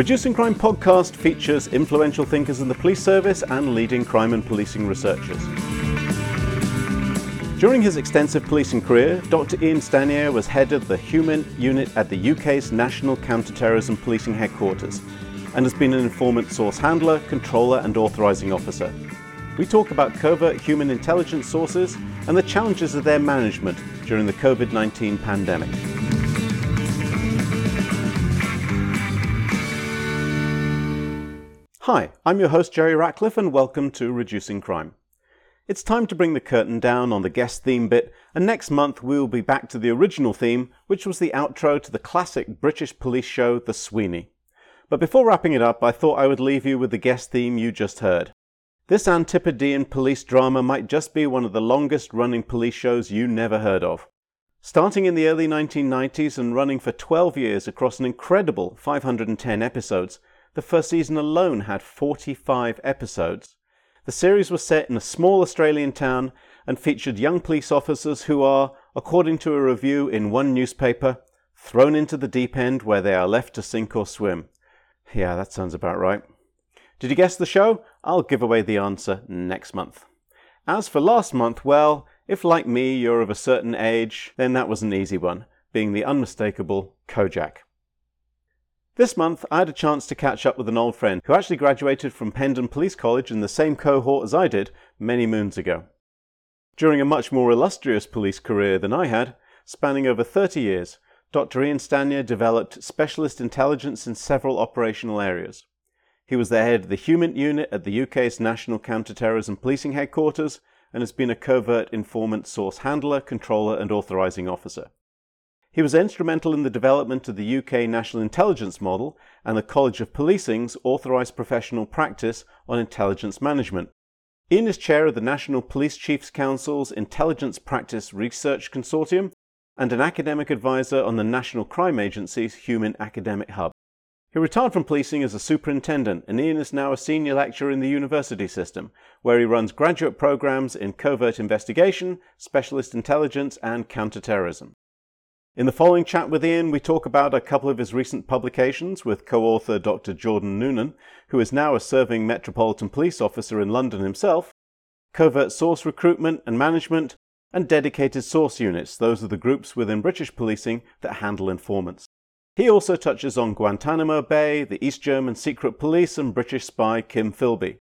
Reducing Crime podcast features influential thinkers in the police service and leading crime and policing researchers. During his extensive policing career, Dr. Ian Stanier was head of the HUMINT Unit at the UK's National Counter-Terrorism Policing Headquarters and has been an informant source handler, controller and authorising officer. We talk about covert human intelligence sources and the challenges of their management during the COVID-19 pandemic. Hi, I'm your host Jerry Ratcliffe and welcome to Reducing Crime. It's time to bring the curtain down on the guest theme bit, and next month we will be back to the original theme, which was the outro to the classic British police show The Sweeney. But before wrapping it up, I thought I would leave you with the guest theme you just heard. This Antipodean police drama might just be one of the longest running police shows you never heard of. Starting in the early 1990s and running for 12 years across an incredible 510 episodes, the first season alone had 45 episodes. The series was set in a small Australian town and featured young police officers who are, according to a review in one newspaper, thrown into the deep end where they are left to sink or swim. Yeah, that sounds about right. Did you guess the show? I'll give away the answer next month. As for last month, well, if like me you're of a certain age, then that was an easy one, being the unmistakable Kojak. This month, I had a chance to catch up with an old friend who actually graduated from Hendon Police College in the same cohort as I did many moons ago. During a much more illustrious police career than I had, spanning over 30 years, Dr. Ian Stanier developed specialist intelligence in several operational areas. He was the head of the HUMINT Unit at the UK's National Counter-Terrorism Policing Headquarters and has been a covert informant source handler, controller and authorising officer. He was instrumental in the development of the UK National Intelligence Model and the College of Policing's authorised professional practice on intelligence management. Ian is chair of the National Police Chiefs Council's Intelligence Practice Research Consortium and an academic advisor on the National Crime Agency's Human Academic Hub. He retired from policing as a superintendent, and Ian is now a senior lecturer in the university system, where he runs graduate programs in covert investigation, specialist intelligence, and counterterrorism. In the following chat with Ian, we talk about a couple of his recent publications with co author Dr. Jordan Noonan, who is now a serving Metropolitan Police Officer in London himself, covert source recruitment and management, and dedicated source units, those are the groups within British policing that handle informants. He also touches on Guantanamo Bay, the East German secret police, and British spy Kim Philby.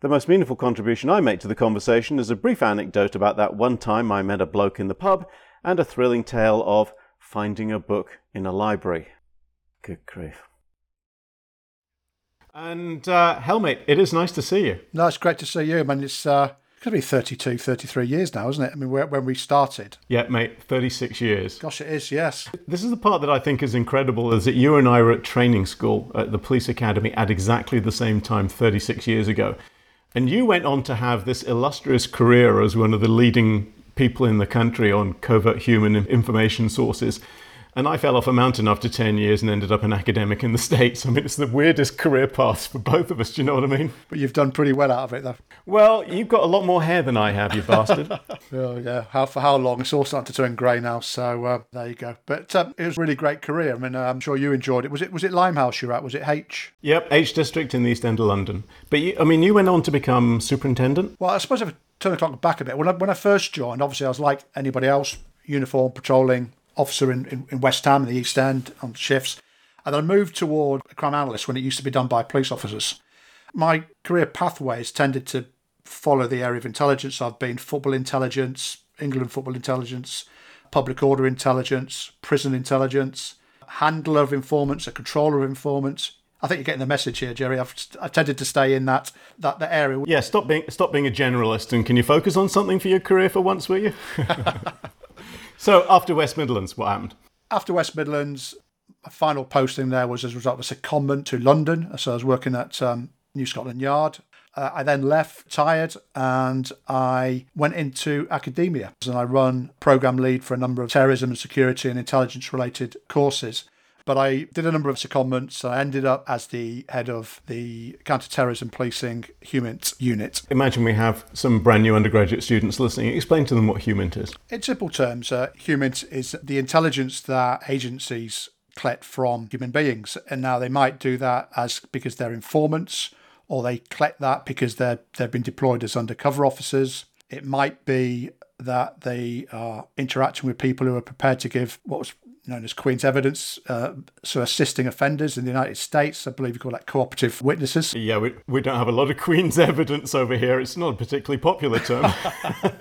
The most meaningful contribution I make to the conversation is a brief anecdote about that one time I met a bloke in the pub and a thrilling tale of finding a book in a library. Good grief. And uh, Helmut, it is nice to see you. No, it's great to see you. I mean, it's uh, going to be 32, 33 years now, isn't it? I mean, when we started. Yeah, mate, 36 years. Gosh, it is, yes. This is the part that I think is incredible is that you and I were at training school at the police academy at exactly the same time 36 years ago. And you went on to have this illustrious career as one of the leading people in the country on covert human information sources. And I fell off a mountain after 10 years and ended up an academic in the States. I mean, it's the weirdest career path for both of us, do you know what I mean? But you've done pretty well out of it, though. Well, you've got a lot more hair than I have, you bastard. oh, yeah. How, for how long? It's all starting to turn grey now, so uh, there you go. But um, it was a really great career. I mean, uh, I'm sure you enjoyed it. Was it was it Limehouse you were at? Was it H? Yep, H District in the East End of London. But, you, I mean, you went on to become superintendent? Well, I suppose if I turn the clock back a bit, when I, when I first joined, obviously I was like anybody else, uniform, patrolling, officer in, in, in West Ham in the East End on shifts. And then I moved toward crime analyst when it used to be done by police officers. My career pathways tended to follow the area of intelligence. I've been football intelligence, England football intelligence, public order intelligence, prison intelligence, handler of informants, a controller of informants. I think you're getting the message here, Jerry. I've, I've tended to stay in that, that that area. Yeah, stop being stop being a generalist and can you focus on something for your career for once, will you? So after West Midlands, what happened? After West Midlands, my final posting there was as a result of a secondment to London. So I was working at um, New Scotland Yard. Uh, I then left, tired, and I went into academia. And I run program lead for a number of terrorism and security and intelligence related courses. But I did a number of secondments. And I ended up as the head of the counter-terrorism policing HUMINT unit. Imagine we have some brand new undergraduate students listening. Explain to them what HUMINT is. In simple terms, uh, HUMINT is the intelligence that agencies collect from human beings. And now they might do that as because they're informants, or they collect that because they're they've been deployed as undercover officers. It might be that they are interacting with people who are prepared to give what was known as Queen's evidence, uh, so assisting offenders in the United States. I believe you call that cooperative witnesses. Yeah, we, we don't have a lot of Queen's evidence over here. It's not a particularly popular term.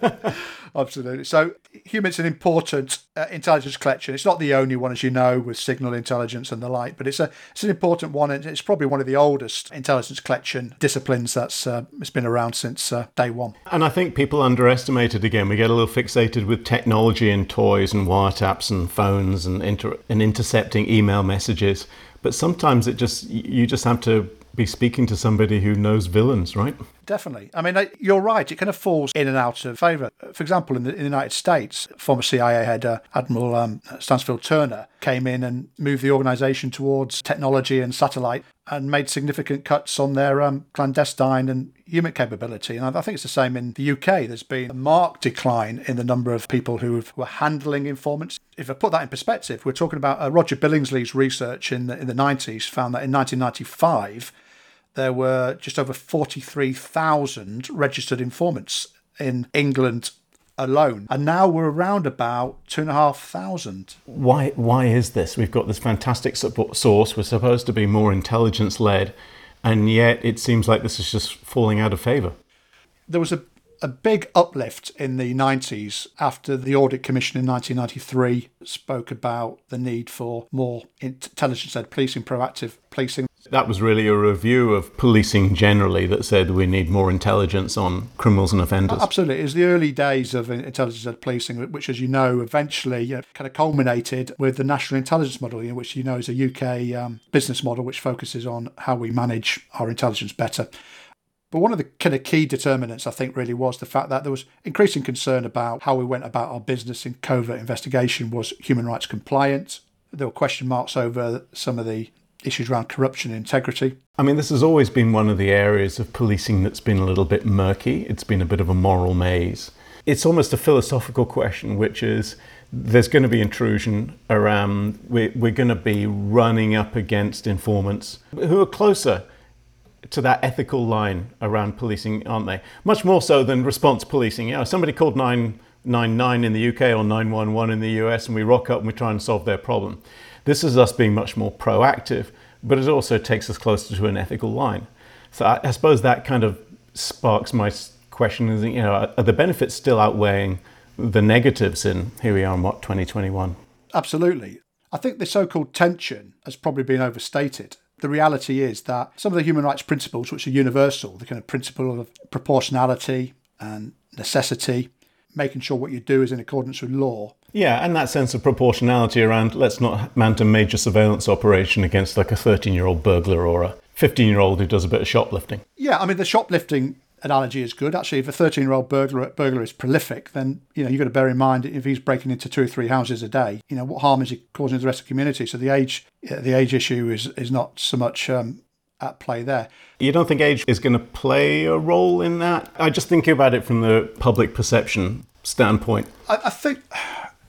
Absolutely. So, HUMINT's an important uh, intelligence collection. It's not the only one, as you know, with signal intelligence and the like, but it's a it's an important one, and it's probably one of the oldest intelligence collection disciplines that's uh, it's been around since uh, day one. And I think people underestimate it again. We get a little fixated with technology and toys and wiretaps and phones and inter- and intercepting email messages, but sometimes it just you just have to be speaking to somebody who knows villains, right? Definitely. I mean, you're right. It kind of falls in and out of favour. For example, in the, in the, United States, former CIA head uh, Admiral um, Stansfield Turner came in and moved the organisation towards technology and satellite and made significant cuts on their um, clandestine and human capability. And I think it's the same in the UK. There's been a marked decline in the number of people who were handling informants. If I put that in perspective, we're talking about uh, Roger Billingsley's research in the, in the 90s found that in 1995, there were just over 43,000 registered informants in England alone. And now we're around about two and a half thousand. Why, why is this? We've got this fantastic source. We're supposed to be more intelligence led. And yet it seems like this is just falling out of favour. There was a, a big uplift in the 90s after the Audit Commission in 1993 spoke about the need for more intelligence led policing, proactive policing. That was really a review of policing generally that said we need more intelligence on criminals and offenders. Absolutely. It was the early days of intelligence led policing, which, as you know, eventually you know, kind of culminated with the national intelligence model, you know, which you know is a UK um, business model which focuses on how we manage our intelligence better. But one of the kind of key determinants, I think, really was the fact that there was increasing concern about how we went about our business in covert investigation was human rights compliant. There were question marks over some of the issues around corruption and integrity. I mean, this has always been one of the areas of policing that's been a little bit murky. It's been a bit of a moral maze. It's almost a philosophical question, which is there's going to be intrusion around, we're, we're going to be running up against informants who are closer to that ethical line around policing, aren't they? Much more so than response policing. You know, somebody called 999 in the UK or 911 in the US, and we rock up and we try and solve their problem. This is us being much more proactive, but it also takes us closer to an ethical line. So I, I suppose that kind of sparks my question: is you know, are the benefits still outweighing the negatives in here we are in what 2021? Absolutely. I think the so-called tension has probably been overstated. The reality is that some of the human rights principles, which are universal, the kind of principle of proportionality and necessity, making sure what you do is in accordance with law, yeah, and that sense of proportionality around let's not mount a major surveillance operation against like a 13 year old burglar or a 15 year old who does a bit of shoplifting. Yeah, I mean, the shoplifting analogy is good. Actually, if a 13 year old burglar, burglar is prolific, then you know you've got to bear in mind if he's breaking into two or three houses a day, you know what harm is he causing to the rest of the community? So the age, the age issue is is not so much um, at play there. You don't think age is going to play a role in that? I just think about it from the public perception standpoint. I, I think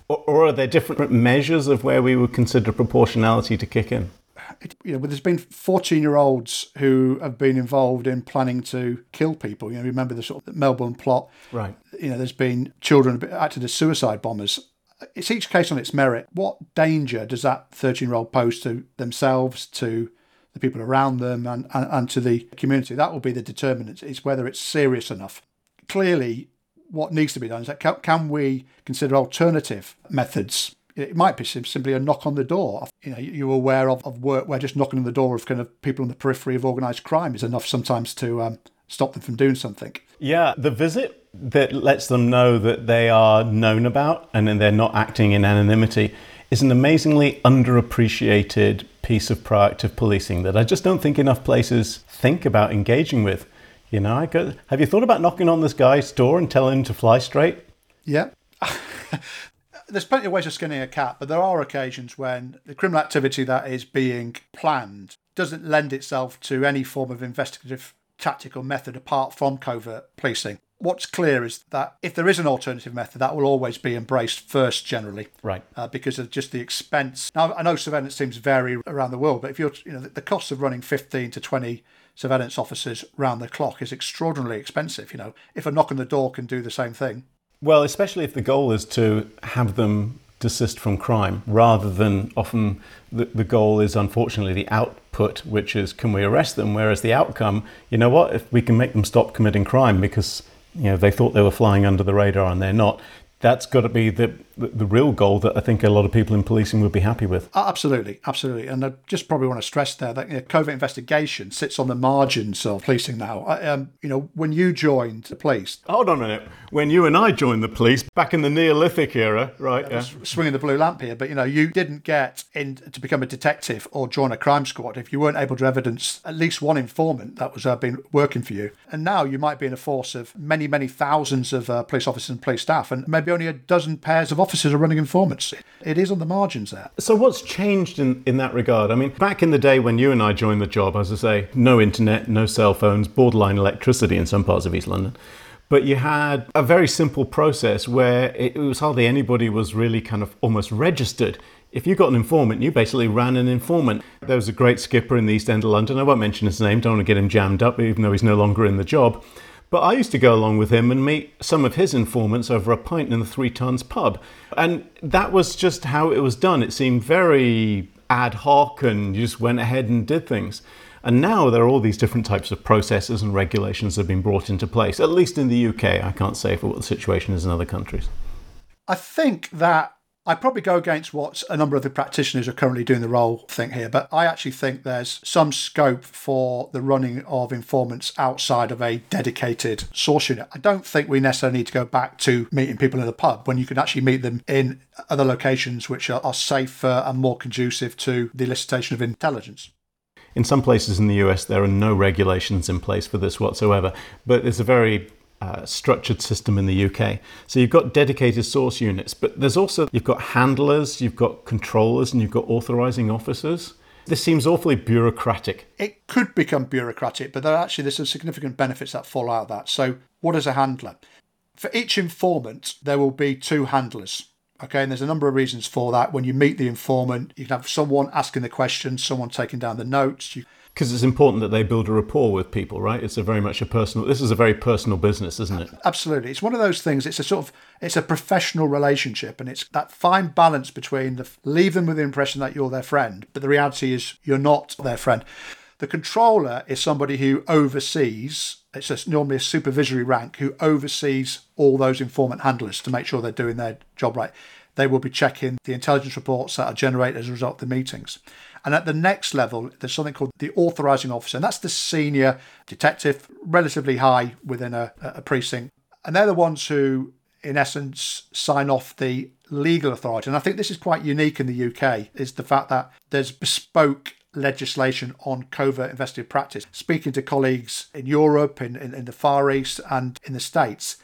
or, are there different measures of where we would consider proportionality to kick in? you know, there's been 14 year olds who have been involved in planning to kill people. You know, remember the sort of Melbourne plot. Right. You know, there's been children acted as suicide bombers. It's each case on its merit. What danger does that 13 year old pose to themselves, to the people around them, and, and, and to the community? That will be the determinant. It's whether it's serious enough. Clearly, what needs to be done is that can, can we consider alternative methods? It might be simply a knock on the door. You know, you're aware of, of work where just knocking on the door of kind of people on the periphery of organised crime is enough sometimes to um, stop them from doing something. Yeah, the visit that lets them know that they are known about and then they're not acting in anonymity is an amazingly underappreciated piece of proactive policing that I just don't think enough places think about engaging with. You know, I go, have you thought about knocking on this guy's door and telling him to fly straight? Yeah. There's plenty of ways of skinning a cat, but there are occasions when the criminal activity that is being planned doesn't lend itself to any form of investigative tactical method apart from covert policing. what's clear is that if there is an alternative method, that will always be embraced first generally. Right. Uh, because of just the expense. Now, I know surveillance teams vary around the world, but if you're, you know, the, the cost of running 15 to 20 surveillance officers round the clock is extraordinarily expensive. You know, if a knock on the door can do the same thing. Well, especially if the goal is to have them desist from crime rather than often the, the goal is unfortunately the output which is can we arrest them whereas the outcome you know what if we can make them stop committing crime because you know they thought they were flying under the radar and they're not that's got to be the, the, the real goal that I think a lot of people in policing would be happy with. Absolutely, absolutely. And I just probably want to stress there that you know, covert investigation sits on the margins of policing now. I, um, you know, when you joined the police. Hold on a minute. When you and I joined the police back in the Neolithic era, right? Yeah. Swinging the blue lamp here, but you know, you didn't get in to become a detective or join a crime squad if you weren't able to evidence at least one informant that was uh, been working for you. And now you might be in a force of many, many thousands of uh, police officers and police staff, and maybe only a dozen pairs of officers are running informants. It is on the margins there. So, what's changed in, in that regard? I mean, back in the day when you and I joined the job, as I say, no internet, no cell phones, borderline electricity in some parts of East London. But you had a very simple process where it was hardly anybody was really kind of almost registered. If you got an informant, you basically ran an informant. There was a great skipper in the East End of London. I won't mention his name, don't want to get him jammed up, even though he's no longer in the job. But I used to go along with him and meet some of his informants over a pint in the Three Tons pub. And that was just how it was done. It seemed very ad hoc and you just went ahead and did things. And now there are all these different types of processes and regulations that have been brought into place, at least in the UK. I can't say for what the situation is in other countries. I think that I probably go against what a number of the practitioners are currently doing the role think here, but I actually think there's some scope for the running of informants outside of a dedicated source unit. I don't think we necessarily need to go back to meeting people in the pub when you can actually meet them in other locations which are, are safer and more conducive to the elicitation of intelligence. In some places in the US, there are no regulations in place for this whatsoever, but it's a very uh, structured system in the UK. So you've got dedicated source units, but there's also you've got handlers, you've got controllers, and you've got authorizing officers. This seems awfully bureaucratic. It could become bureaucratic, but there are actually there's some significant benefits that fall out of that. So what is a handler? For each informant, there will be two handlers. Okay, and there's a number of reasons for that. When you meet the informant, you can have someone asking the questions, someone taking down the notes. You because it's important that they build a rapport with people, right? It's a very much a personal. This is a very personal business, isn't it? Absolutely, it's one of those things. It's a sort of it's a professional relationship, and it's that fine balance between the leave them with the impression that you're their friend, but the reality is you're not their friend. The controller is somebody who oversees. It's normally a supervisory rank who oversees all those informant handlers to make sure they're doing their job right. They will be checking the intelligence reports that are generated as a result of the meetings. And at the next level, there's something called the authorizing officer, and that's the senior detective, relatively high within a, a precinct. And they're the ones who, in essence, sign off the legal authority. And I think this is quite unique in the UK, is the fact that there's bespoke legislation on covert investigative practice. Speaking to colleagues in Europe, in, in, in the Far East, and in the States,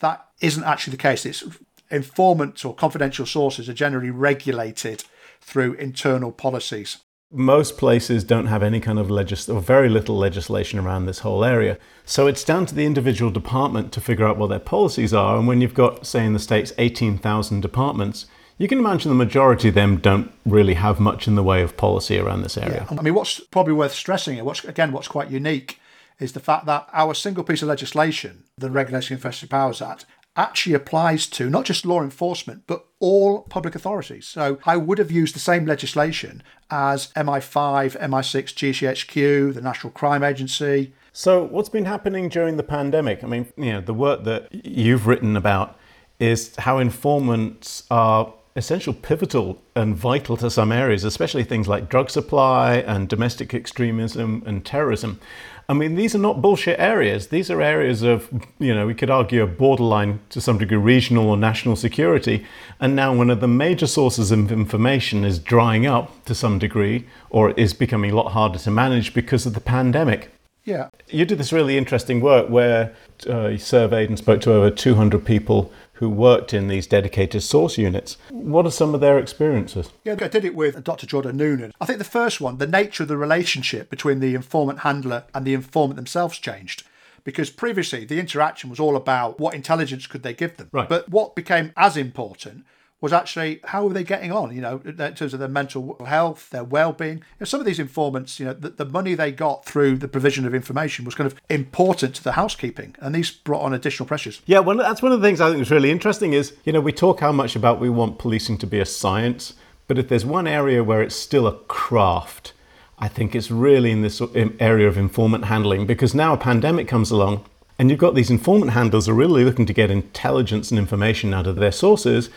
that isn't actually the case. It's informants or confidential sources are generally regulated through internal policies. Most places don't have any kind of legis or very little legislation around this whole area. So it's down to the individual department to figure out what their policies are. And when you've got, say, in the States, 18,000 departments, you can imagine the majority of them don't really have much in the way of policy around this area. Yeah. I mean, what's probably worth stressing here, what's, again, what's quite unique is the fact that our single piece of legislation, the Regulation of Investigative Powers Act, actually applies to not just law enforcement, but all public authorities. So I would have used the same legislation as MI5, MI6, GCHQ, the National Crime Agency. So what's been happening during the pandemic? I mean, you know, the work that you've written about is how informants are essential, pivotal, and vital to some areas, especially things like drug supply and domestic extremism and terrorism. I mean, these are not bullshit areas. These are areas of, you know, we could argue a borderline to some degree regional or national security. And now one of the major sources of information is drying up to some degree or is becoming a lot harder to manage because of the pandemic. Yeah. You did this really interesting work where uh, you surveyed and spoke to over 200 people who worked in these dedicated source units. What are some of their experiences? Yeah, I did it with Dr. Jordan Noonan. I think the first one, the nature of the relationship between the informant handler and the informant themselves changed. because previously the interaction was all about what intelligence could they give them. Right. But what became as important was actually how were they getting on, you know, in terms of their mental health, their well-being. You know, some of these informants, you know, the, the money they got through the provision of information was kind of important to the housekeeping, and these brought on additional pressures. Yeah, well, that's one of the things I think is really interesting is, you know, we talk how much about we want policing to be a science, but if there's one area where it's still a craft, I think it's really in this area of informant handling because now a pandemic comes along and you've got these informant handlers are really looking to get intelligence and information out of their sources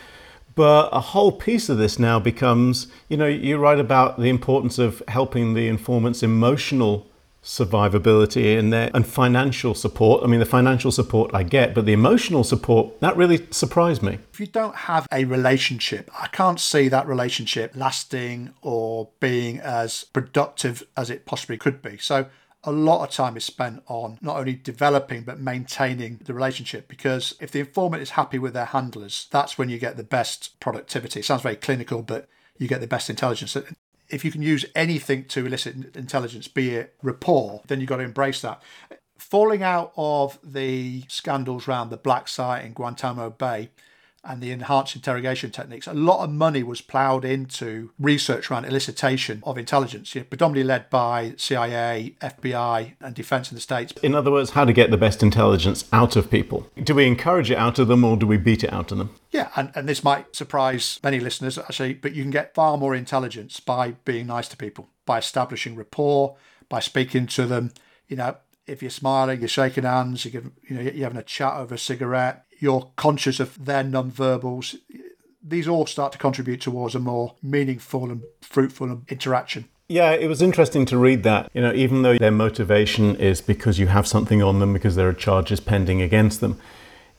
but a whole piece of this now becomes, you know, you write about the importance of helping the informant's emotional survivability and their and financial support. I mean, the financial support I get, but the emotional support that really surprised me. If you don't have a relationship, I can't see that relationship lasting or being as productive as it possibly could be. So a lot of time is spent on not only developing but maintaining the relationship because if the informant is happy with their handlers, that's when you get the best productivity. It sounds very clinical, but you get the best intelligence. If you can use anything to elicit intelligence, be it rapport, then you've got to embrace that. Falling out of the scandals around the black site in Guantanamo Bay, and the enhanced interrogation techniques, a lot of money was ploughed into research around elicitation of intelligence, you know, predominantly led by CIA, FBI, and defence in the States. In other words, how to get the best intelligence out of people. Do we encourage it out of them or do we beat it out of them? Yeah, and, and this might surprise many listeners actually, but you can get far more intelligence by being nice to people, by establishing rapport, by speaking to them. You know, if you're smiling, you're shaking hands, you're, you know, you're having a chat over a cigarette, you're conscious of their non-verbals. These all start to contribute towards a more meaningful and fruitful interaction. Yeah, it was interesting to read that. You know, even though their motivation is because you have something on them, because there are charges pending against them,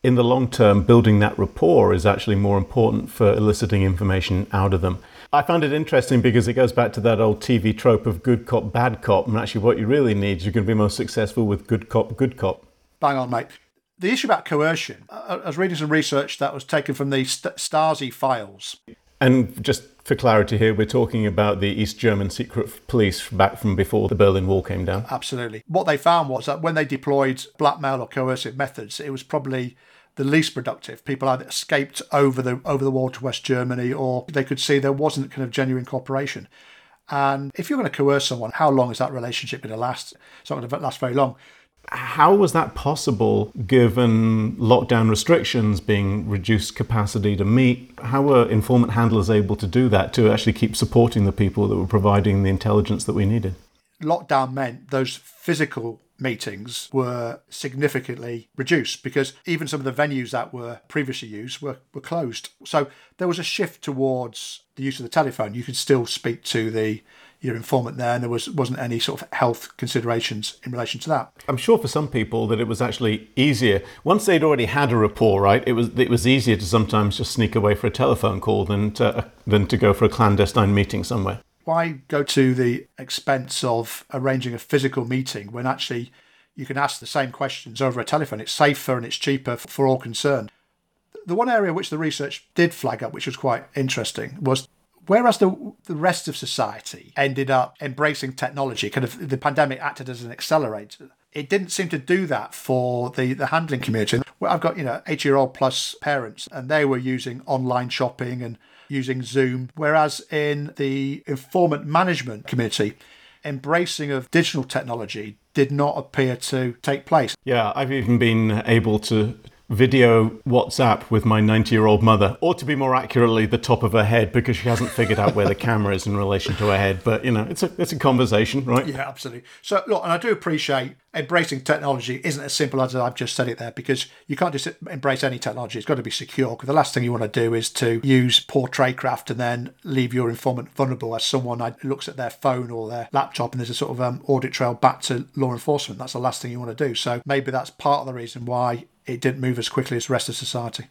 in the long term, building that rapport is actually more important for eliciting information out of them. I found it interesting because it goes back to that old TV trope of good cop, bad cop. And actually, what you really need is you're going to be most successful with good cop, good cop. Bang on, mate the issue about coercion, I was reading some research that was taken from the Stasi files. And just for clarity here, we're talking about the East German secret police back from before the Berlin Wall came down. Absolutely. What they found was that when they deployed blackmail or coercive methods, it was probably the least productive. People either escaped over the over the wall to West Germany, or they could see there wasn't kind of genuine cooperation. And if you're going to coerce someone, how long is that relationship going to last? It's not going to last very long how was that possible given lockdown restrictions being reduced capacity to meet? How were informant handlers able to do that to actually keep supporting the people that were providing the intelligence that we needed? Lockdown meant those physical meetings were significantly reduced because even some of the venues that were previously used were, were closed. So there was a shift towards the use of the telephone. You could still speak to the your informant there, and there was wasn't any sort of health considerations in relation to that. I'm sure for some people that it was actually easier once they'd already had a rapport. Right, it was it was easier to sometimes just sneak away for a telephone call than to, uh, than to go for a clandestine meeting somewhere. Why go to the expense of arranging a physical meeting when actually you can ask the same questions over a telephone? It's safer and it's cheaper for all concerned. The one area which the research did flag up, which was quite interesting, was Whereas the, the rest of society ended up embracing technology, kind of the pandemic acted as an accelerator. It didn't seem to do that for the, the handling community. I've got, you know, eight year old plus parents, and they were using online shopping and using Zoom. Whereas in the informant management community, embracing of digital technology did not appear to take place. Yeah, I've even been able to video WhatsApp with my 90 year old mother, or to be more accurately, the top of her head, because she hasn't figured out where the camera is in relation to her head. But, you know, it's a, it's a conversation, right? Yeah, absolutely. So, look, and I do appreciate embracing technology isn't as simple as I've just said it there, because you can't just embrace any technology. It's got to be secure. Because the last thing you want to do is to use poor tradecraft and then leave your informant vulnerable as someone looks at their phone or their laptop and there's a sort of um, audit trail back to law enforcement. That's the last thing you want to do. So maybe that's part of the reason why it didn't move as quickly as the rest of society.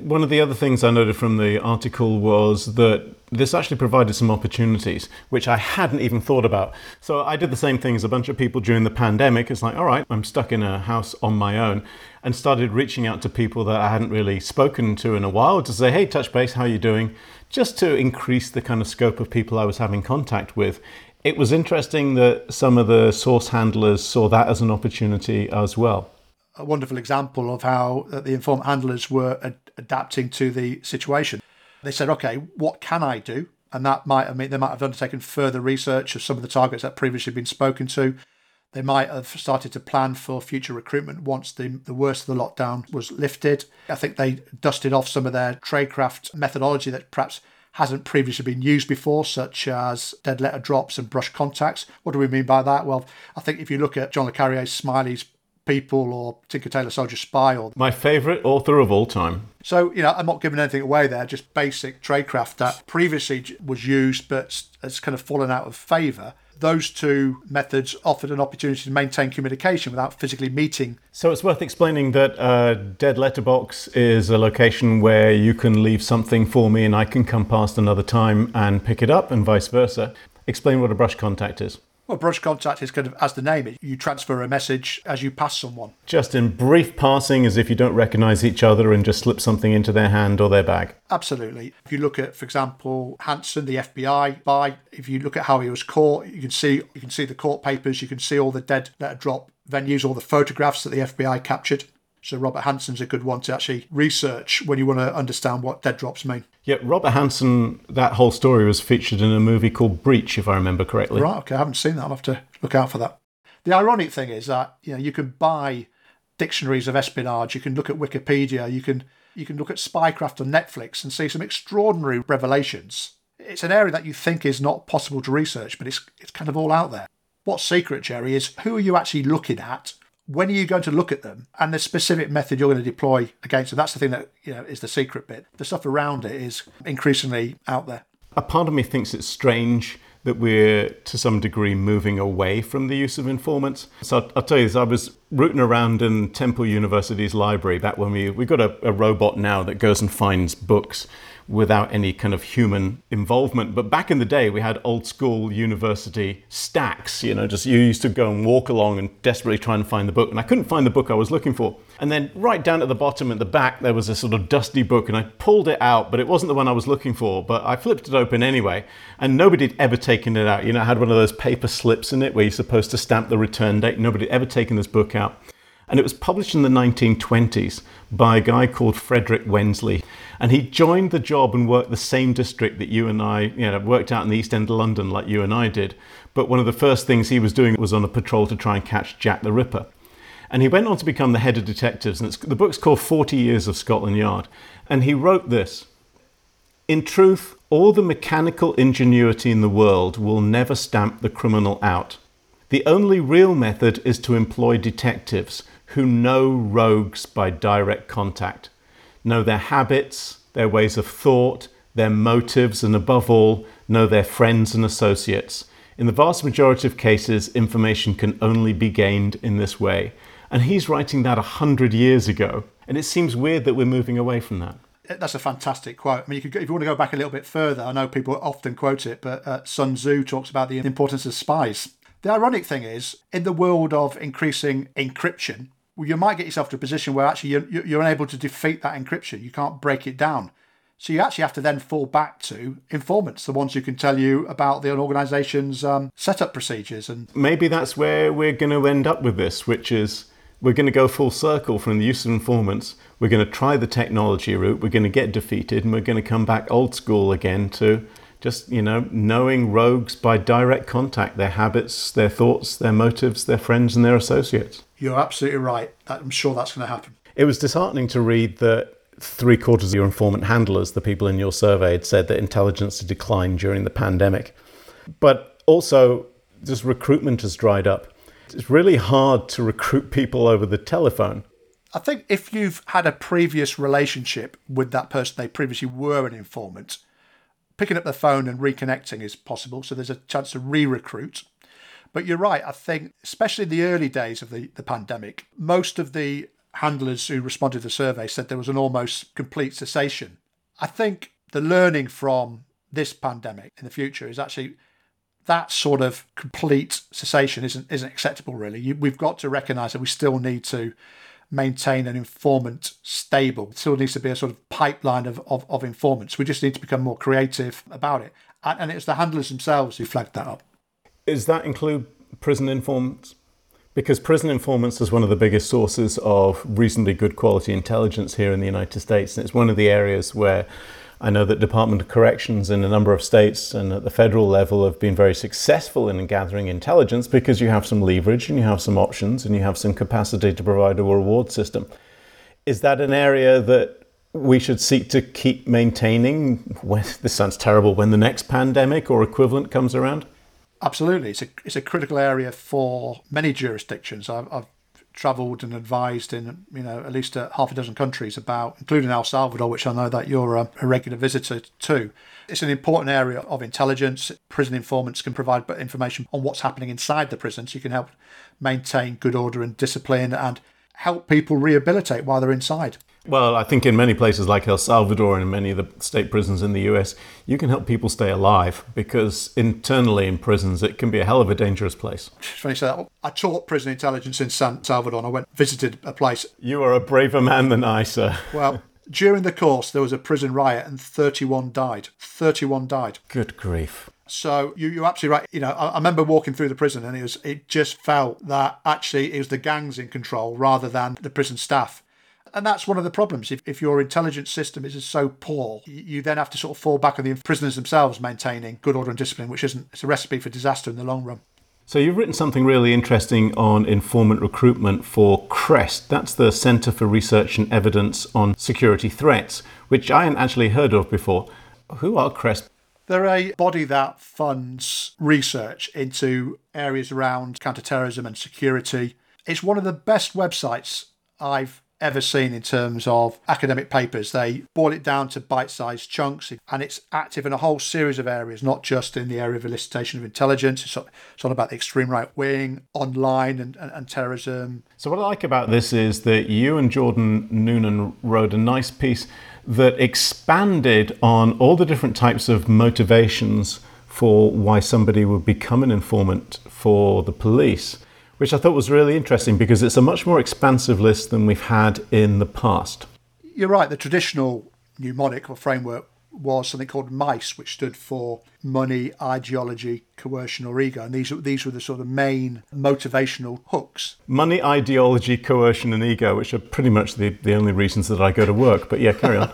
One of the other things I noted from the article was that this actually provided some opportunities, which I hadn't even thought about. So I did the same thing as a bunch of people during the pandemic. It's like, all right, I'm stuck in a house on my own, and started reaching out to people that I hadn't really spoken to in a while to say, hey, touch base, how are you doing? Just to increase the kind of scope of people I was having contact with It was interesting that some of the source handlers saw that as an opportunity as well. A wonderful example of how uh, the informant handlers were ad- adapting to the situation. They said, okay, what can I do? And that might, I mean, they might have undertaken further research of some of the targets that previously been spoken to. They might have started to plan for future recruitment once the, the worst of the lockdown was lifted. I think they dusted off some of their tradecraft methodology that perhaps hasn't previously been used before, such as dead letter drops and brush contacts. What do we mean by that? Well, I think if you look at John Le Carre's Smiley's People or Tinker Tailor Soldier Spy or my favourite author of all time. So, you know, I'm not giving anything away there, just basic tradecraft that previously was used but has kind of fallen out of favour those two methods offered an opportunity to maintain communication without physically meeting. So it's worth explaining that uh, Dead Letterbox is a location where you can leave something for me and I can come past another time and pick it up, and vice versa. Explain what a brush contact is. Well, brush contact is kind of, as the name it, you transfer a message as you pass someone. Just in brief passing, as if you don't recognize each other and just slip something into their hand or their bag. Absolutely. If you look at, for example, Hanssen, the FBI by, if you look at how he was caught, you can see you can see the court papers, you can see all the dead letter drop venues, all the photographs that the FBI captured. So Robert Hanssen's a good one to actually research when you want to understand what dead drops mean. Yeah, Robert Hanssen, that whole story was featured in a movie called Breach, if I remember correctly. Right, okay, I haven't seen that. I'll have to look out for that. The ironic thing is that you know you can buy dictionaries of espionage, you can look at Wikipedia, you can you can look at spycraft on Netflix and see some extraordinary revelations. It's an area that you think is not possible to research, but it's it's kind of all out there. What's secret, Jerry, is who are you actually looking at when are you going to look at them and the specific method you're going to deploy against them? That's the thing that you know is the secret bit. The stuff around it is increasingly out there. A part of me thinks it's strange that we're to some degree moving away from the use of informants. So I'll, I'll tell you this: I was rooting around in Temple University's library back when we we got a, a robot now that goes and finds books without any kind of human involvement. But back in the day, we had old school university stacks. You know, just you used to go and walk along and desperately try and find the book. And I couldn't find the book I was looking for. And then right down at the bottom at the back, there was a sort of dusty book, and I pulled it out, but it wasn't the one I was looking for. But I flipped it open anyway, and nobody had ever taken it out. You know, it had one of those paper slips in it where you're supposed to stamp the return date. Nobody had ever taken this book out. And it was published in the 1920s by a guy called Frederick Wensley. And he joined the job and worked the same district that you and I, you know, worked out in the East End of London like you and I did. But one of the first things he was doing was on a patrol to try and catch Jack the Ripper. And he went on to become the head of detectives. And the book's called 40 Years of Scotland Yard. And he wrote this In truth, all the mechanical ingenuity in the world will never stamp the criminal out. The only real method is to employ detectives who know rogues by direct contact, know their habits, their ways of thought, their motives, and above all, know their friends and associates. In the vast majority of cases, information can only be gained in this way. And he's writing that a hundred years ago. And it seems weird that we're moving away from that. That's a fantastic quote. I mean, you could, if you want to go back a little bit further, I know people often quote it, but uh, Sun Tzu talks about the importance of spies. The ironic thing is, in the world of increasing encryption, you might get yourself to a position where actually you're, you're unable to defeat that encryption. You can't break it down. So you actually have to then fall back to informants, the ones who can tell you about the organisation's um, setup procedures. And maybe that's where we're going to end up with this, which is we're going to go full circle from the use of informants. We're going to try the technology route. We're going to get defeated, and we're going to come back old school again to just you know knowing rogues by direct contact, their habits, their thoughts, their motives, their friends, and their associates. You're absolutely right. I'm sure that's going to happen. It was disheartening to read that three quarters of your informant handlers, the people in your survey, had said that intelligence had declined during the pandemic. But also, just recruitment has dried up. It's really hard to recruit people over the telephone. I think if you've had a previous relationship with that person, they previously were an informant, picking up the phone and reconnecting is possible. So there's a chance to re recruit. But you're right. I think, especially in the early days of the, the pandemic, most of the handlers who responded to the survey said there was an almost complete cessation. I think the learning from this pandemic in the future is actually that sort of complete cessation isn't isn't acceptable. Really, you, we've got to recognise that we still need to maintain an informant stable. It still needs to be a sort of pipeline of, of, of informants. We just need to become more creative about it. And, and it's the handlers themselves who flagged that up Does that include prison informants? Because prison informants is one of the biggest sources of reasonably good quality intelligence here in the United States. And it's one of the areas where I know that Department of Corrections in a number of states and at the federal level have been very successful in gathering intelligence because you have some leverage and you have some options and you have some capacity to provide a reward system. Is that an area that we should seek to keep maintaining when this sounds terrible when the next pandemic or equivalent comes around? Absolutely, it's a it's a critical area for many jurisdictions. I've, I've travelled and advised in you know at least a half a dozen countries about, including El Salvador, which I know that you're a, a regular visitor to. It's an important area of intelligence. Prison informants can provide information on what's happening inside the prison, so you can help maintain good order and discipline and help people rehabilitate while they're inside. Well, I think in many places like El Salvador and in many of the state prisons in the US, you can help people stay alive because internally in prisons it can be a hell of a dangerous place. Funny say that. I taught prison intelligence in San Salvador and I went visited a place. You are a braver man than I, sir. Well, during the course there was a prison riot and 31 died. 31 died. Good grief. So you, you're absolutely right. You know, I, I, remember walking through the prison and it was it just felt that actually it was the gangs in control rather than the prison staff. And that's one of the problems. If, if your intelligence system is so poor, you then have to sort of fall back on the prisoners themselves maintaining good order and discipline, which isn't it's a recipe for disaster in the long run. So you've written something really interesting on informant recruitment for CREST. That's the Centre for Research and Evidence on Security Threats, which I hadn't actually heard of before. Who are CREST? They're a body that funds research into areas around counterterrorism and security. It's one of the best websites I've ever seen in terms of academic papers. They boil it down to bite sized chunks and it's active in a whole series of areas, not just in the area of elicitation of intelligence. It's, it's all about the extreme right wing, online, and, and, and terrorism. So, what I like about this is that you and Jordan Noonan wrote a nice piece that expanded on all the different types of motivations for why somebody would become an informant for the police which I thought was really interesting because it's a much more expansive list than we've had in the past. You're right, the traditional mnemonic or framework was something called MICE, which stood for money, ideology, coercion, or ego. And these, these were the sort of main motivational hooks. Money, ideology, coercion, and ego, which are pretty much the, the only reasons that I go to work. But yeah, carry on.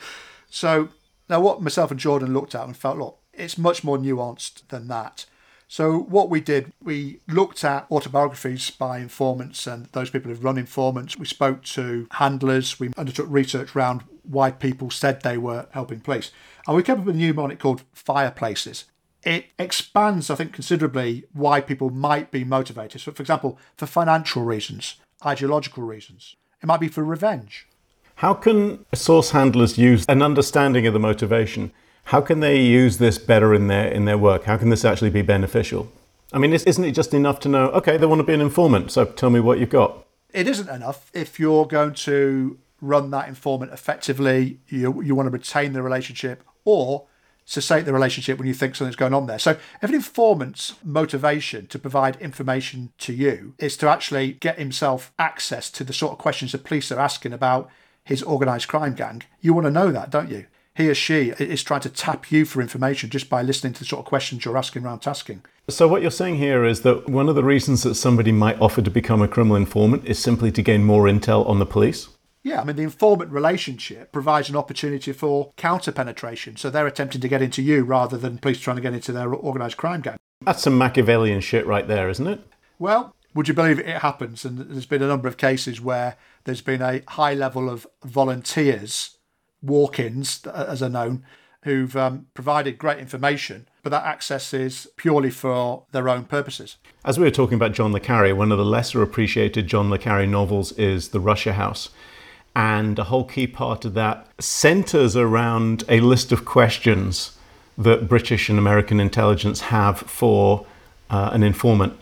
so now, what myself and Jordan looked at and felt, look, it's much more nuanced than that. So what we did, we looked at autobiographies by informants and those people who've run informants. We spoke to handlers. We undertook research around why people said they were helping police. And we came up with a mnemonic called fireplaces. It expands, I think, considerably why people might be motivated. So, for example, for financial reasons, ideological reasons. It might be for revenge. How can source handlers use an understanding of the motivation how can they use this better in their in their work? How can this actually be beneficial? I mean, isn't it just enough to know? Okay, they want to be an informant, so tell me what you've got. It isn't enough if you're going to run that informant effectively. You you want to retain the relationship or cessate the relationship when you think something's going on there. So, if an informant's motivation to provide information to you is to actually get himself access to the sort of questions the police are asking about his organised crime gang, you want to know that, don't you? He or she is trying to tap you for information just by listening to the sort of questions you're asking around tasking. So, what you're saying here is that one of the reasons that somebody might offer to become a criminal informant is simply to gain more intel on the police? Yeah, I mean, the informant relationship provides an opportunity for counter penetration. So, they're attempting to get into you rather than police trying to get into their organised crime gang. That's some Machiavellian shit right there, isn't it? Well, would you believe it, it happens? And there's been a number of cases where there's been a high level of volunteers walk-ins, as are known, who've um, provided great information, but that access is purely for their own purposes. As we were talking about John le Carre, one of the lesser appreciated John le Carre novels is The Russia House. And a whole key part of that centers around a list of questions that British and American intelligence have for uh, an informant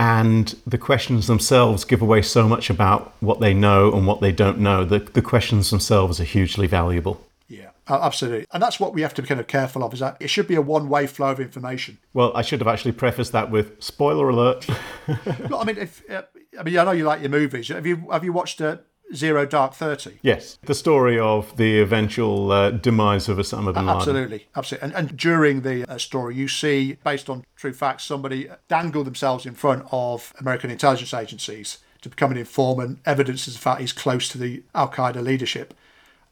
and the questions themselves give away so much about what they know and what they don't know. The, the questions themselves are hugely valuable. Yeah, absolutely. And that's what we have to be kind of careful of is that it should be a one way flow of information. Well, I should have actually prefaced that with spoiler alert. I mean, if, uh, I mean, I know you like your movies. Have you have you watched uh, Zero Dark Thirty? Yes, the story of the eventual uh, demise of Osama bin Laden. Absolutely, absolutely. And, and during the uh, story, you see, based on true facts, somebody dangle themselves in front of American intelligence agencies to become an informant. Evidences the fact he's close to the Al Qaeda leadership,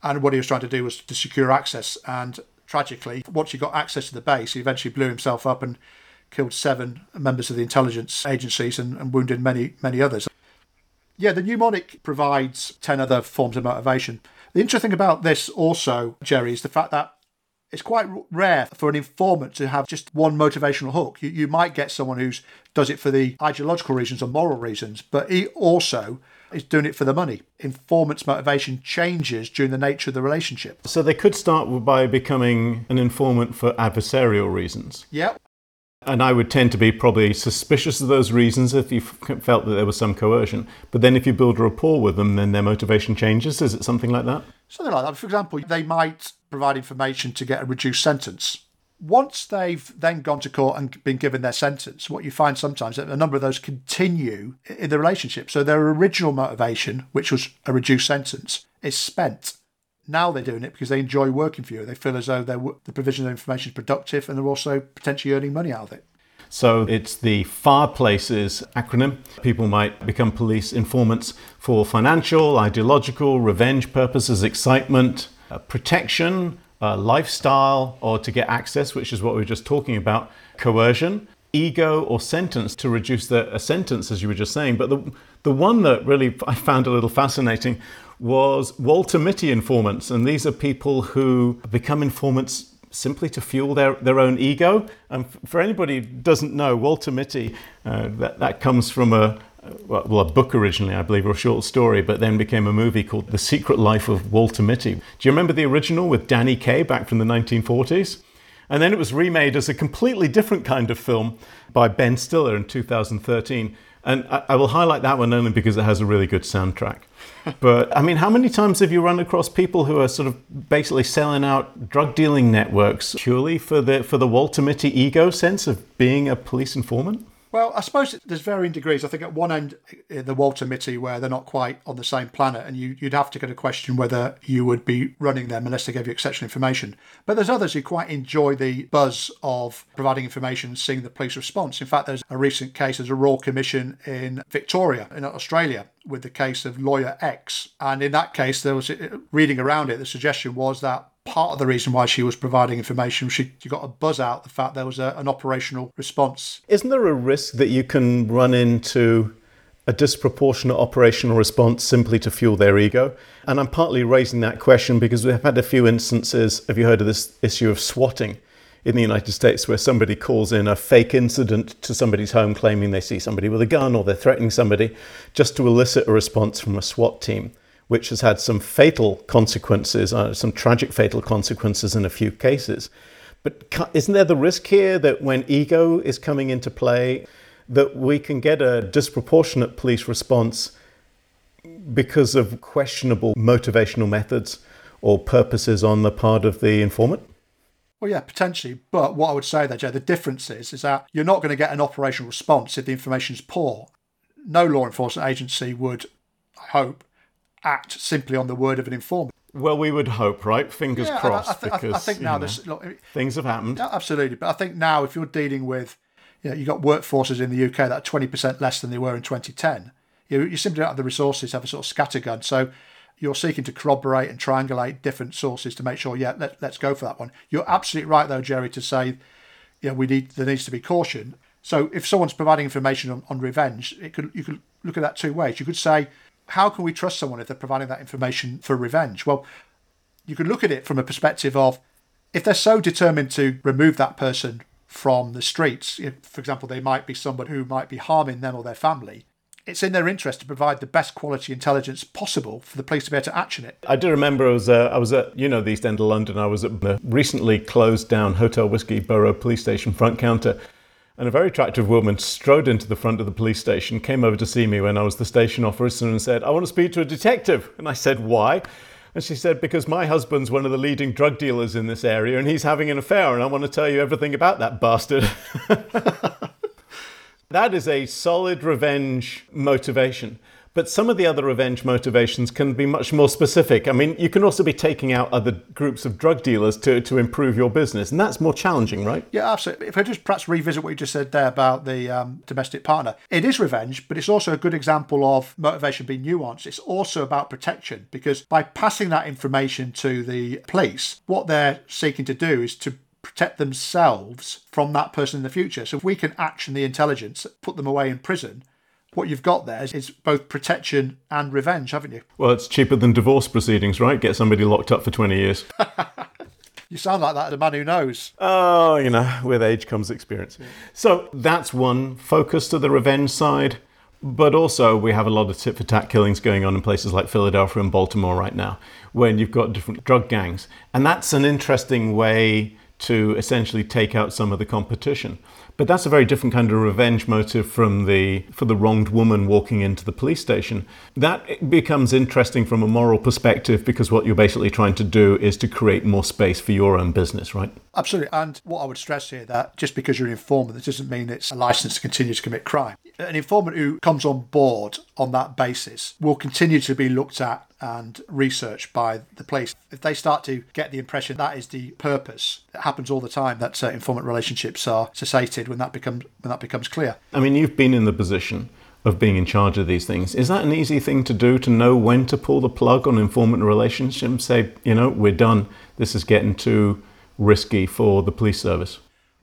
and what he was trying to do was to secure access. And tragically, once he got access to the base, he eventually blew himself up and killed seven members of the intelligence agencies and, and wounded many, many others. Yeah, the mnemonic provides 10 other forms of motivation. The interesting thing about this also, Jerry, is the fact that it's quite rare for an informant to have just one motivational hook. You, you might get someone who does it for the ideological reasons or moral reasons, but he also is doing it for the money. Informant's motivation changes during the nature of the relationship. So they could start by becoming an informant for adversarial reasons. Yeah, and I would tend to be probably suspicious of those reasons if you felt that there was some coercion. But then if you build a rapport with them, then their motivation changes. Is it something like that? Something like that. For example, they might provide information to get a reduced sentence. Once they've then gone to court and been given their sentence, what you find sometimes that a number of those continue in the relationship. So their original motivation, which was a reduced sentence, is spent now they're doing it because they enjoy working for you. They feel as though the provision of information is productive and they're also potentially earning money out of it. So it's the FIRE Places acronym. People might become police informants for financial, ideological, revenge purposes, excitement, uh, protection, uh, lifestyle, or to get access, which is what we were just talking about, coercion, ego, or sentence to reduce the, a sentence, as you were just saying. But the, the one that really I found a little fascinating was Walter Mitty informants. And these are people who become informants simply to fuel their, their own ego. And for anybody who doesn't know, Walter Mitty, uh, that, that comes from a, well, a book originally, I believe, or a short story, but then became a movie called The Secret Life of Walter Mitty. Do you remember the original with Danny Kaye back from the 1940s? And then it was remade as a completely different kind of film by Ben Stiller in 2013. And I, I will highlight that one only because it has a really good soundtrack but I mean, how many times have you run across people who are sort of basically selling out drug dealing networks purely for the for the Walter Mitty ego sense of being a police informant? Well, I suppose there's varying degrees. I think at one end, eh, the Walter Mitty, where they're not quite on the same planet, and you, would have to get a question whether you would be running them unless they gave you exceptional information. But there's others who quite enjoy the buzz of providing information and seeing the police response. In fact, there's a recent case, there's a Royal Commission in Victoria, in Australia, with the case of lawyer X. And in that case, there was eh, reading around it, the suggestion was that part of the reason why she was providing information. She, got a buzz out the fact there was a, an operational response. Isn't there a risk that you can run into a disproportionate operational response simply to fuel their ego? And I'm partly raising that question because we've had a few instances. Have you heard of this issue of swatting? in the United States where somebody calls in a fake incident to somebody's home claiming they see somebody with a gun or they're threatening somebody just to elicit a response from a SWAT team which has had some fatal consequences, uh, some tragic fatal consequences in a few cases. But isn't there the risk here that when ego is coming into play, that we can get a disproportionate police response because of questionable motivational methods or purposes on the part of the informant? Well, yeah, potentially. But what I would say there, Joe, the difference is, is that you're not going to get an operational response if the information is poor. No law enforcement agency would, I hope, act simply on the word of an informant. Well, we would hope, right? Fingers yeah, crossed. I, th- because, I think now this look, things have happened. Absolutely, but I think now if you're dealing with, you know, you've got workforces in the UK that are twenty percent less than they were in 2010. You, you simply don't have the resources to have a sort of scattergun. So you're seeking to corroborate and triangulate different sources to make sure, yeah, let, let's go for that one. You're absolutely right, though, Jerry, to say, yeah, we need there needs to be caution. So if someone's providing information on, on revenge, it could you could look at that two ways. You could say how can we trust someone if they're providing that information for revenge? Well, you can look at it from a perspective of if they're so determined to remove that person from the streets, if, for example, they might be someone who might be harming them or their family. It's in their interest to provide the best quality intelligence possible for the police to be able to action it. I do remember I was, uh, I was at, you know, the East End of London. I was at the recently closed down Hotel Whiskey Borough Police Station front counter and a very attractive woman strode into the front of the police station, came over to see me when I was the station officer, and said, I want to speak to a detective. And I said, Why? And she said, Because my husband's one of the leading drug dealers in this area and he's having an affair, and I want to tell you everything about that bastard. that is a solid revenge motivation. But some of the other revenge motivations can be much more specific. I mean, you can also be taking out other groups of drug dealers to, to improve your business, and that's more challenging, right? Yeah, absolutely. If I just perhaps revisit what you just said there about the um, domestic partner, it is revenge, but it's also a good example of motivation being nuanced. It's also about protection because by passing that information to the police, what they're seeking to do is to protect themselves from that person in the future. So if we can action the intelligence, put them away in prison, what you've got there is both protection and revenge, haven't you? Well, it's cheaper than divorce proceedings, right? Get somebody locked up for 20 years. you sound like that, the man who knows. Oh, you know, with age comes experience. Yeah. So that's one focus to the revenge side. But also, we have a lot of tit for tat killings going on in places like Philadelphia and Baltimore right now, when you've got different drug gangs. And that's an interesting way to essentially take out some of the competition. But that's a very different kind of revenge motive from the for the wronged woman walking into the police station. That becomes interesting from a moral perspective because what you're basically trying to do is to create more space for your own business, right? Absolutely. And what I would stress here that just because you're an informant, that doesn't mean it's a license to continue to commit crime. An informant who comes on board on that basis will continue to be looked at and researched by the police. If they start to get the impression that is the purpose, it happens all the time that uh, informant relationships are cessated when that becomes when that becomes clear. I mean, you've been in the position of being in charge of these things. Is that an easy thing to do to know when to pull the plug on informant relationships? Say, you know, we're done. This is getting too risky for the police service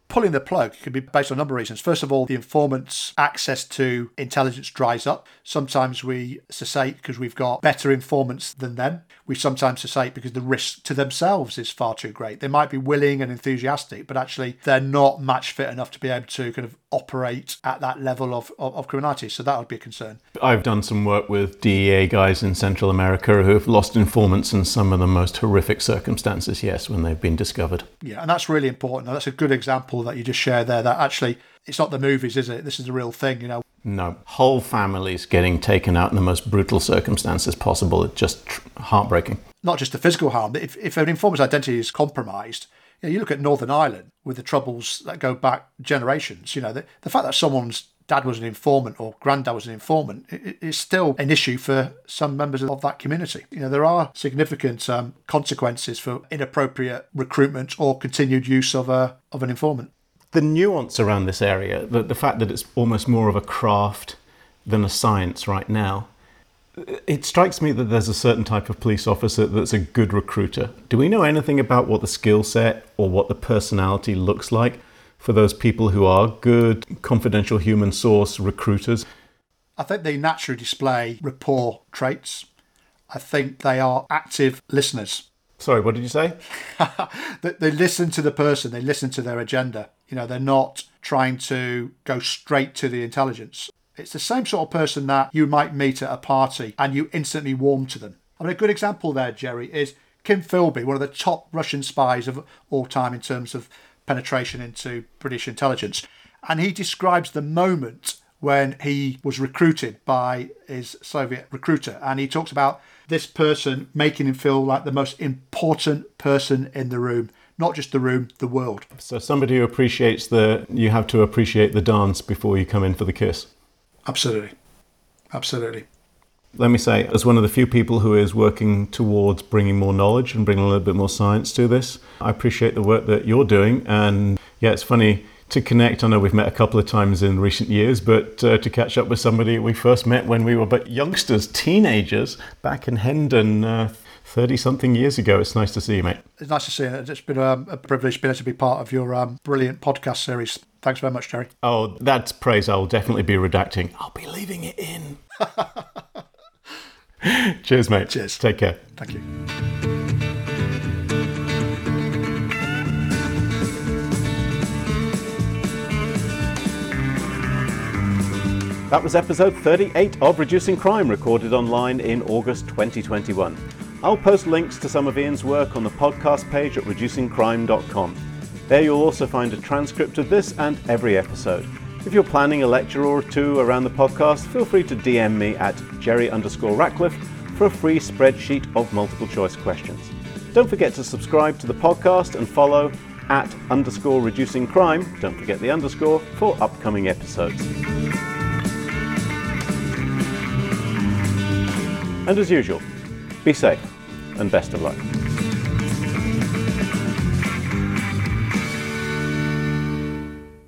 pulling the plug can be based on a number of reasons. First of all, the informant's access to intelligence dries up. Sometimes we cessate because we've got better informants than them. We sometimes cessate because the risk to themselves is far too great. They might be willing and enthusiastic, but actually they're not match fit enough to be able to kind of operate at that level of, of, of criminality. So that would be a concern. I've done some work with DEA guys in Central America who have lost informants in some of the most horrific circumstances, yes, when they've been discovered. Yeah, and that's really important. That's a good example that you just shared there that actually it's not the movies, is it? This is the real thing, you know. No, whole families getting taken out in the most brutal circumstances possible. It's just heartbreaking. Not just the physical harm, but if, if an informant's identity is compromised, you, know, you look at Northern Ireland with the troubles that go back generations. You know, the, the fact that someone's dad was an informant or granddad was an informant is still an issue for some members of that community. You know, there are significant um, consequences for inappropriate recruitment or continued use of a of an informant the nuance around this area, the, the fact that it's almost more of a craft than a science right now, it strikes me that there's a certain type of police officer that's a good recruiter. Do we know anything about what the skill set or what the personality looks like for those people who are good, confidential human source recruiters? I think they naturally display rapport traits. I think they are active listeners. Sorry, what did you say? they listen to the person, they listen to their agenda. You know, they're not trying to go straight to the intelligence. It's the same sort of person that you might meet at a party and you instantly warm to them. I mean, a good example there, Jerry, is Kim Philby, one of the top Russian spies of all time in terms of penetration into British intelligence. And he describes the moment when he was recruited by his Soviet recruiter. And he talks about this person making him feel like the most important person in the room not just the room, the world. So somebody who appreciates the, you have to appreciate the dance before you come in for the kiss. Absolutely, absolutely. Let me say, as one of the few people who is working towards bringing more knowledge and bringing a little bit more science to this, I appreciate the work that you're doing. And yeah, it's funny to connect. I know we've met a couple of times in recent years, but uh, to catch up with somebody we first met when we were but youngsters, teenagers, back in Hendon uh, 30 something years ago. It's nice to see you, mate. It's nice to see you. It's been um, a privilege being able to be part of your um, brilliant podcast series. Thanks very much, Jerry. Oh, that's praise I'll definitely be redacting. I'll be leaving it in. Cheers, mate. Cheers. Take care. Thank you. That was episode 38 of Reducing Crime, recorded online in August 2021. I'll post links to some of Ian's work on the podcast page at reducingcrime.com. There you'll also find a transcript of this and every episode. If you're planning a lecture or two around the podcast, feel free to DM me at jerry underscore ratcliffe for a free spreadsheet of multiple choice questions. Don't forget to subscribe to the podcast and follow at underscore reducing crime, don't forget the underscore, for upcoming episodes. And as usual, be safe and best of luck.